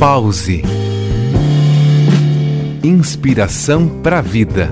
Pause. Inspiração para a vida.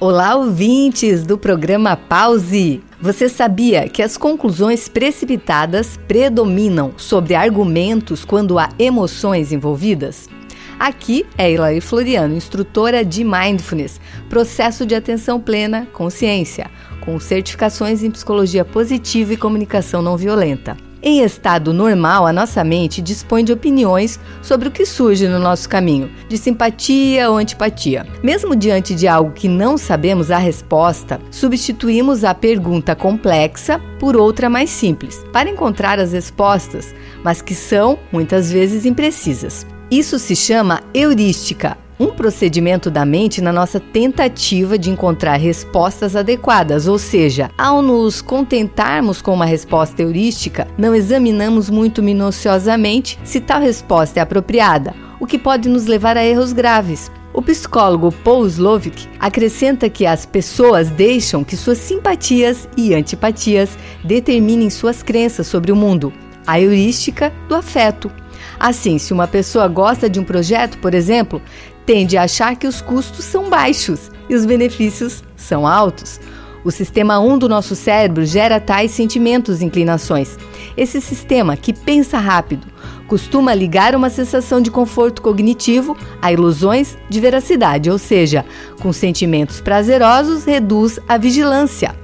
Olá, ouvintes do programa Pause. Você sabia que as conclusões precipitadas predominam sobre argumentos quando há emoções envolvidas? Aqui é Ilaí Floriano, instrutora de Mindfulness, processo de atenção plena, consciência, com certificações em psicologia positiva e comunicação não violenta. Em estado normal, a nossa mente dispõe de opiniões sobre o que surge no nosso caminho, de simpatia ou antipatia. Mesmo diante de algo que não sabemos a resposta, substituímos a pergunta complexa por outra mais simples, para encontrar as respostas, mas que são muitas vezes imprecisas. Isso se chama heurística, um procedimento da mente na nossa tentativa de encontrar respostas adequadas, ou seja, ao nos contentarmos com uma resposta heurística, não examinamos muito minuciosamente se tal resposta é apropriada, o que pode nos levar a erros graves. O psicólogo Paul Slovic acrescenta que as pessoas deixam que suas simpatias e antipatias determinem suas crenças sobre o mundo, a heurística do afeto. Assim, se uma pessoa gosta de um projeto, por exemplo, tende a achar que os custos são baixos e os benefícios são altos. O sistema 1 do nosso cérebro gera tais sentimentos e inclinações. Esse sistema, que pensa rápido, costuma ligar uma sensação de conforto cognitivo a ilusões de veracidade, ou seja, com sentimentos prazerosos reduz a vigilância.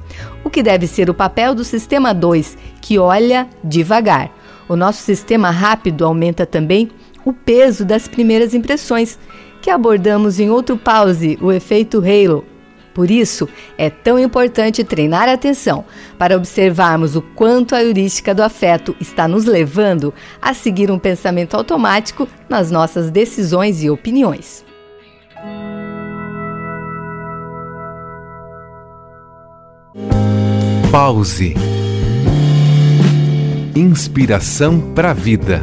O que deve ser o papel do sistema 2, que olha devagar. O nosso sistema rápido aumenta também o peso das primeiras impressões, que abordamos em outro pause, o efeito halo. Por isso, é tão importante treinar a atenção para observarmos o quanto a heurística do afeto está nos levando a seguir um pensamento automático nas nossas decisões e opiniões. Pause. Inspiração para a vida.